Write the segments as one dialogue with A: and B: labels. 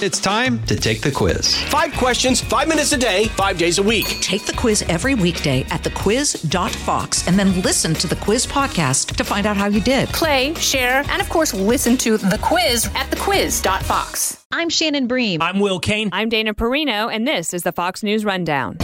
A: It's time to take the quiz.
B: Five questions, five minutes a day, five days a week.
C: Take the quiz every weekday at thequiz.fox and then listen to the quiz podcast to find out how you did.
D: Play, share, and of course, listen to the quiz at thequiz.fox.
E: I'm Shannon Bream.
F: I'm Will Cain.
G: I'm Dana Perino, and this is the Fox News Rundown.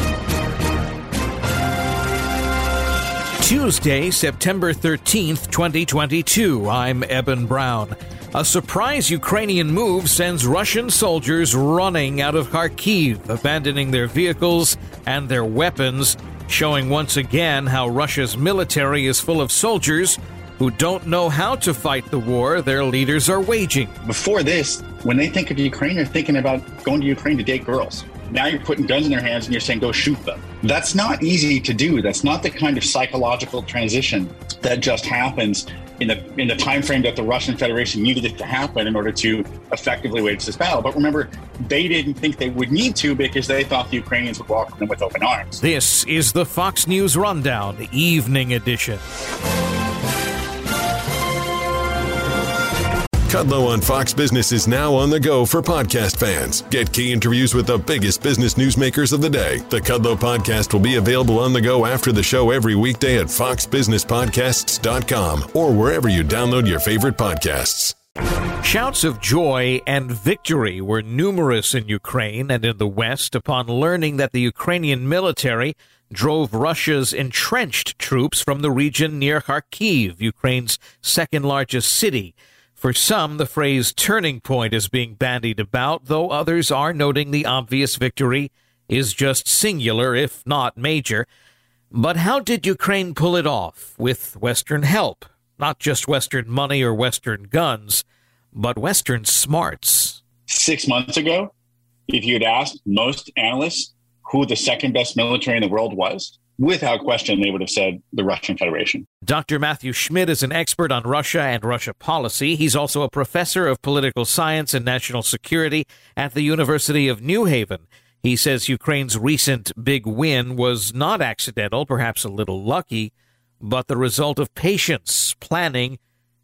F: Tuesday, September 13th, 2022. I'm Eben Brown. A surprise Ukrainian move sends Russian soldiers running out of Kharkiv, abandoning their vehicles and their weapons, showing once again how Russia's military is full of soldiers who don't know how to fight the war their leaders are waging.
H: Before this, when they think of Ukraine, they're thinking about going to Ukraine to date girls. Now you're putting guns in their hands and you're saying, go shoot them. That's not easy to do. That's not the kind of psychological transition that just happens in the in the time frame that the Russian Federation needed it to happen in order to effectively wage this battle. But remember, they didn't think they would need to because they thought the Ukrainians would welcome them with open arms.
F: This is the Fox News Rundown, Evening Edition.
I: Kudlow on Fox Business is now on the go for podcast fans. Get key interviews with the biggest business newsmakers of the day. The Kudlow podcast will be available on the go after the show every weekday at foxbusinesspodcasts.com or wherever you download your favorite podcasts.
F: Shouts of joy and victory were numerous in Ukraine and in the West upon learning that the Ukrainian military drove Russia's entrenched troops from the region near Kharkiv, Ukraine's second largest city. For some, the phrase turning point is being bandied about, though others are noting the obvious victory is just singular, if not major. But how did Ukraine pull it off? With Western help. Not just Western money or Western guns, but Western smarts.
H: Six months ago, if you had asked most analysts who the second best military in the world was, without question, they would have said the Russian Federation.
F: Dr. Matthew Schmidt is an expert on Russia and Russia policy. He's also a professor of political science and national security at the University of New Haven. He says Ukraine's recent big win was not accidental, perhaps a little lucky, but the result of patience, planning,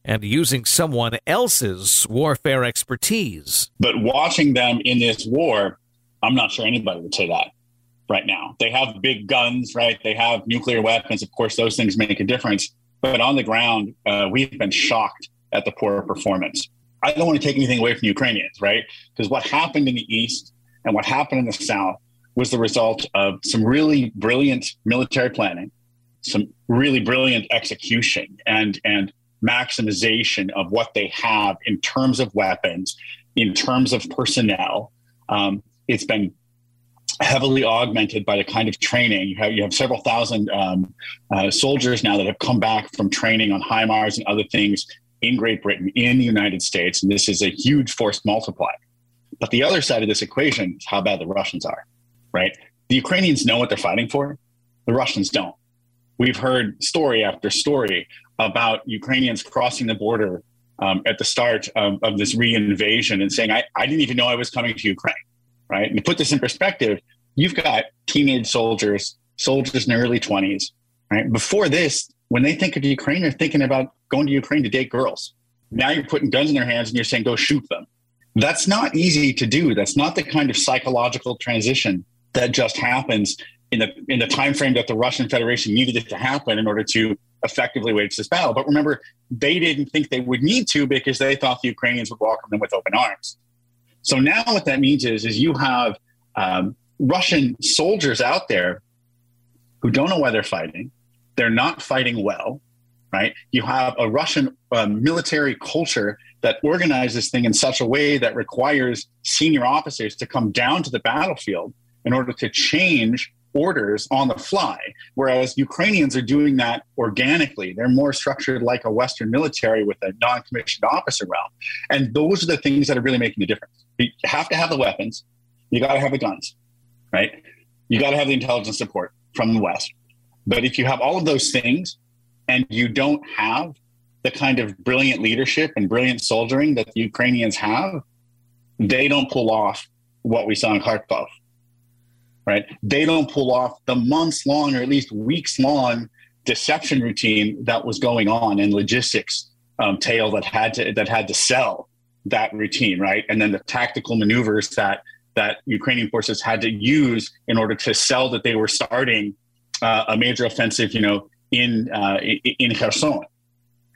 F: and using someone else's warfare expertise.
H: But watching them in this war, I'm not sure anybody would say that right now. They have big guns, right? They have nuclear weapons. Of course, those things make a difference. But on the ground, uh, we've been shocked at the poor performance. I don't want to take anything away from the Ukrainians, right? Because what happened in the East and what happened in the South was the result of some really brilliant military planning, some really brilliant execution, and and maximization of what they have in terms of weapons, in terms of personnel. Um, it's been heavily augmented by the kind of training. You have, you have several thousand um, uh, soldiers now that have come back from training on HIMARS and other things in Great Britain, in the United States, and this is a huge force multiplier. But the other side of this equation is how bad the Russians are, right? The Ukrainians know what they're fighting for, the Russians don't. We've heard story after story about Ukrainians crossing the border um, at the start of, of this re-invasion and saying, I, I didn't even know I was coming to Ukraine right? And to put this in perspective, you've got teenage soldiers, soldiers in their early 20s, right? Before this, when they think of Ukraine, they're thinking about going to Ukraine to date girls. Now you're putting guns in their hands and you're saying, go shoot them. That's not easy to do. That's not the kind of psychological transition that just happens in the in the time frame that the Russian Federation needed it to happen in order to effectively wage this battle. But remember, they didn't think they would need to because they thought the Ukrainians would welcome them with open arms. So now what that means is, is you have um, Russian soldiers out there who don't know why they're fighting. They're not fighting well, right? You have a Russian uh, military culture that organizes this thing in such a way that requires senior officers to come down to the battlefield in order to change orders on the fly, whereas Ukrainians are doing that organically. They're more structured like a Western military with a non commissioned officer realm. And those are the things that are really making the difference. You have to have the weapons, you got to have the guns, right? You got to have the intelligence support from the West. But if you have all of those things and you don't have the kind of brilliant leadership and brilliant soldiering that the Ukrainians have, they don't pull off what we saw in Kharkov right? They don't pull off the months long or at least weeks long deception routine that was going on and logistics um, tail that had to that had to sell that routine, right? And then the tactical maneuvers that that Ukrainian forces had to use in order to sell that they were starting uh, a major offensive, you know, in uh, in Kherson,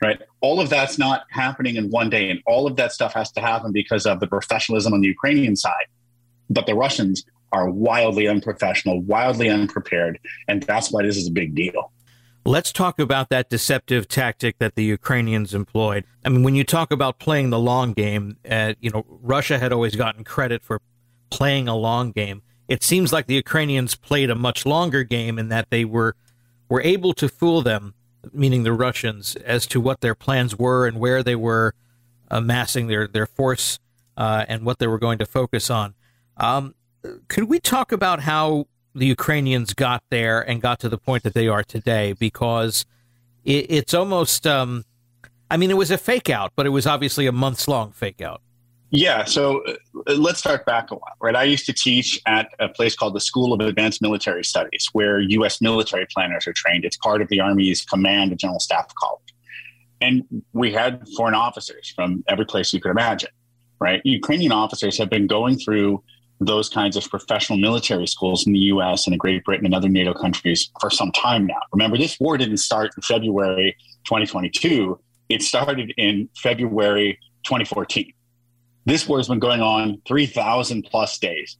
H: right? All of that's not happening in one day, and all of that stuff has to happen because of the professionalism on the Ukrainian side. But the Russians are wildly unprofessional, wildly unprepared, and that's why this is a big deal.
F: Let's talk about that deceptive tactic that the Ukrainians employed. I mean, when you talk about playing the long game, uh, you know, Russia had always gotten credit for playing a long game. It seems like the Ukrainians played a much longer game in that they were were able to fool them, meaning the Russians, as to what their plans were and where they were amassing their their force uh, and what they were going to focus on. Um, could we talk about how the Ukrainians got there and got to the point that they are today? Because it, it's almost, um, I mean, it was a fake out, but it was obviously a months long fake out.
H: Yeah, so uh, let's start back a while, right? I used to teach at a place called the School of Advanced Military Studies, where U.S. military planners are trained. It's part of the Army's Command and General Staff College. And we had foreign officers from every place you could imagine, right? Ukrainian officers have been going through those kinds of professional military schools in the US and in Great Britain and other NATO countries for some time now. Remember, this war didn't start in February 2022, it started in February 2014. This war has been going on 3,000 plus days.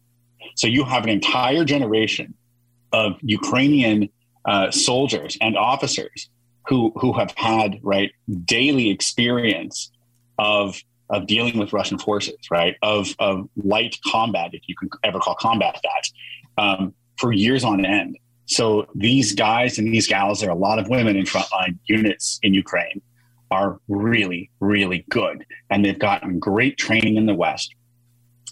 H: So you have an entire generation of Ukrainian uh, soldiers and officers who, who have had right daily experience of of dealing with Russian forces, right? Of of light combat, if you can ever call combat that, um, for years on end. So these guys and these gals, there are a lot of women in frontline units in Ukraine, are really, really good, and they've gotten great training in the West.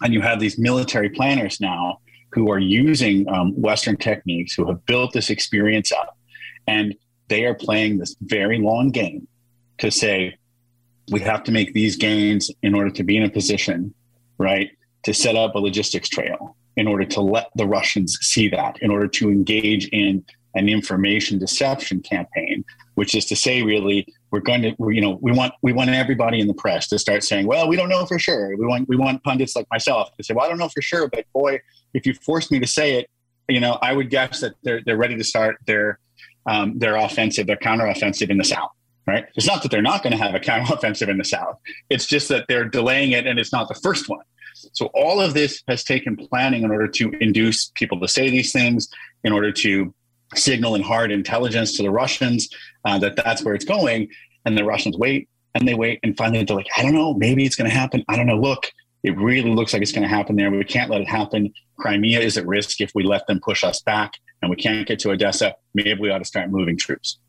H: And you have these military planners now who are using um, Western techniques, who have built this experience up, and they are playing this very long game to say we have to make these gains in order to be in a position, right, to set up a logistics trail, in order to let the Russians see that, in order to engage in an information deception campaign, which is to say, really, we're going to, you know, we want we want everybody in the press to start saying, well, we don't know for sure. We want we want pundits like myself to say, well, I don't know for sure, but boy, if you force me to say it, you know, I would guess that they're they're ready to start their um, their offensive, their counteroffensive in the South right? It's not that they're not going to have a counteroffensive in the South. It's just that they're delaying it and it's not the first one. So all of this has taken planning in order to induce people to say these things, in order to signal and hard intelligence to the Russians uh, that that's where it's going. And the Russians wait and they wait. And finally they're like, I don't know, maybe it's going to happen. I don't know. Look, it really looks like it's going to happen there. We can't let it happen. Crimea is at risk if we let them push us back and we can't get to Odessa. Maybe we ought to start moving troops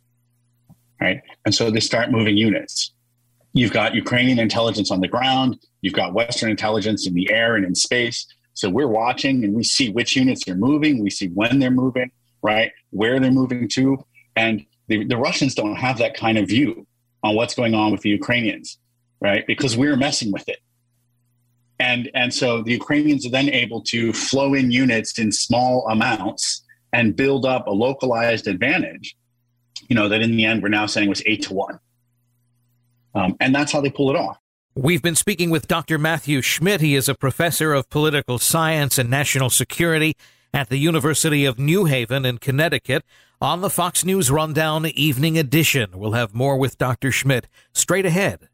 H: right? And so they start moving units. You've got Ukrainian intelligence on the ground, you've got Western intelligence in the air and in space. So we're watching and we see which units are moving, we see when they're moving, right? Where they're moving to. And the, the Russians don't have that kind of view on what's going on with the Ukrainians, right? Because we're messing with it. And, and so the Ukrainians are then able to flow in units in small amounts and build up a localized advantage you know, that in the end we're now saying was eight to one. Um, and that's how they pull it off.
F: We've been speaking with Dr. Matthew Schmidt. He is a professor of political science and national security at the University of New Haven in Connecticut. On the Fox News Rundown Evening Edition, we'll have more with Dr. Schmidt straight ahead.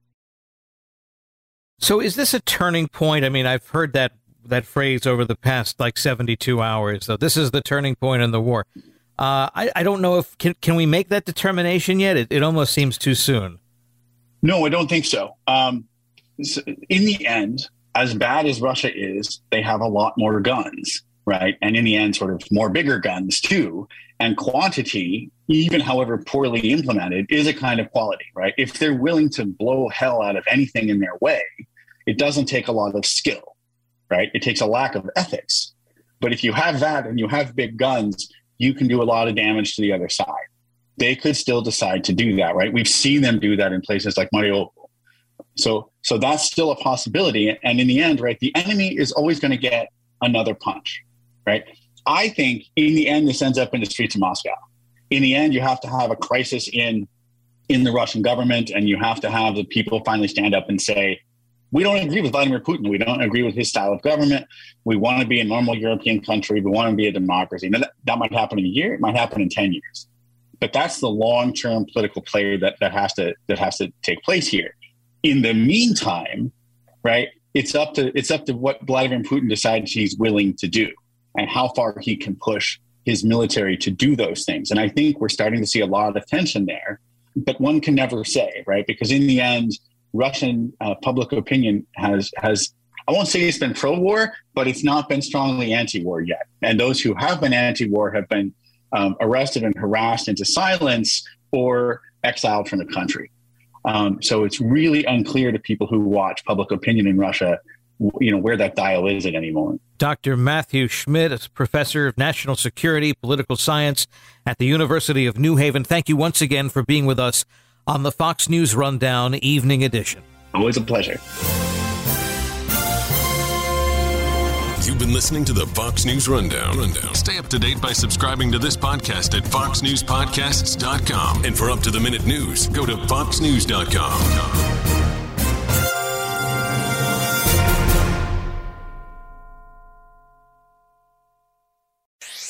F: So, is this a turning point? I mean, I've heard that that phrase over the past like 72 hours. So, this is the turning point in the war. Uh, I, I don't know if can can we make that determination yet? It, it almost seems too soon.
H: No, I don't think so. Um, in the end, as bad as Russia is, they have a lot more guns, right? And in the end, sort of more bigger guns too. And quantity, even however poorly implemented, is a kind of quality, right? If they're willing to blow hell out of anything in their way, it doesn't take a lot of skill, right? It takes a lack of ethics. But if you have that and you have big guns, you can do a lot of damage to the other side. They could still decide to do that, right? We've seen them do that in places like Mariupol. So, so that's still a possibility. And in the end, right, the enemy is always going to get another punch, right? I think in the end, this ends up in the streets of Moscow. In the end, you have to have a crisis in in the Russian government, and you have to have the people finally stand up and say, we don't agree with Vladimir Putin. We don't agree with his style of government. We want to be a normal European country. We want to be a democracy. Now, that, that might happen in a year. It might happen in 10 years. But that's the long-term political play that, that has to that has to take place here. In the meantime, right, it's up to it's up to what Vladimir Putin decides he's willing to do and how far he can push his military to do those things. And I think we're starting to see a lot of tension there. But one can never say, right? Because in the end, Russian uh, public opinion has has I won't say it's been pro-war, but it's not been strongly anti-war yet. And those who have been anti-war have been um, arrested and harassed into silence or exiled from the country. Um, so it's really unclear to people who watch public opinion in Russia, you know, where that dial is at any moment.
F: Dr. Matthew Schmidt professor of national security, political science at the University of New Haven. Thank you once again for being with us on the Fox News Rundown Evening Edition.
H: Always a pleasure.
I: You've been listening to the Fox News Rundown. Rundown. Stay up to date by subscribing to this podcast at foxnewspodcasts.com. And for up to the minute news, go to foxnews.com.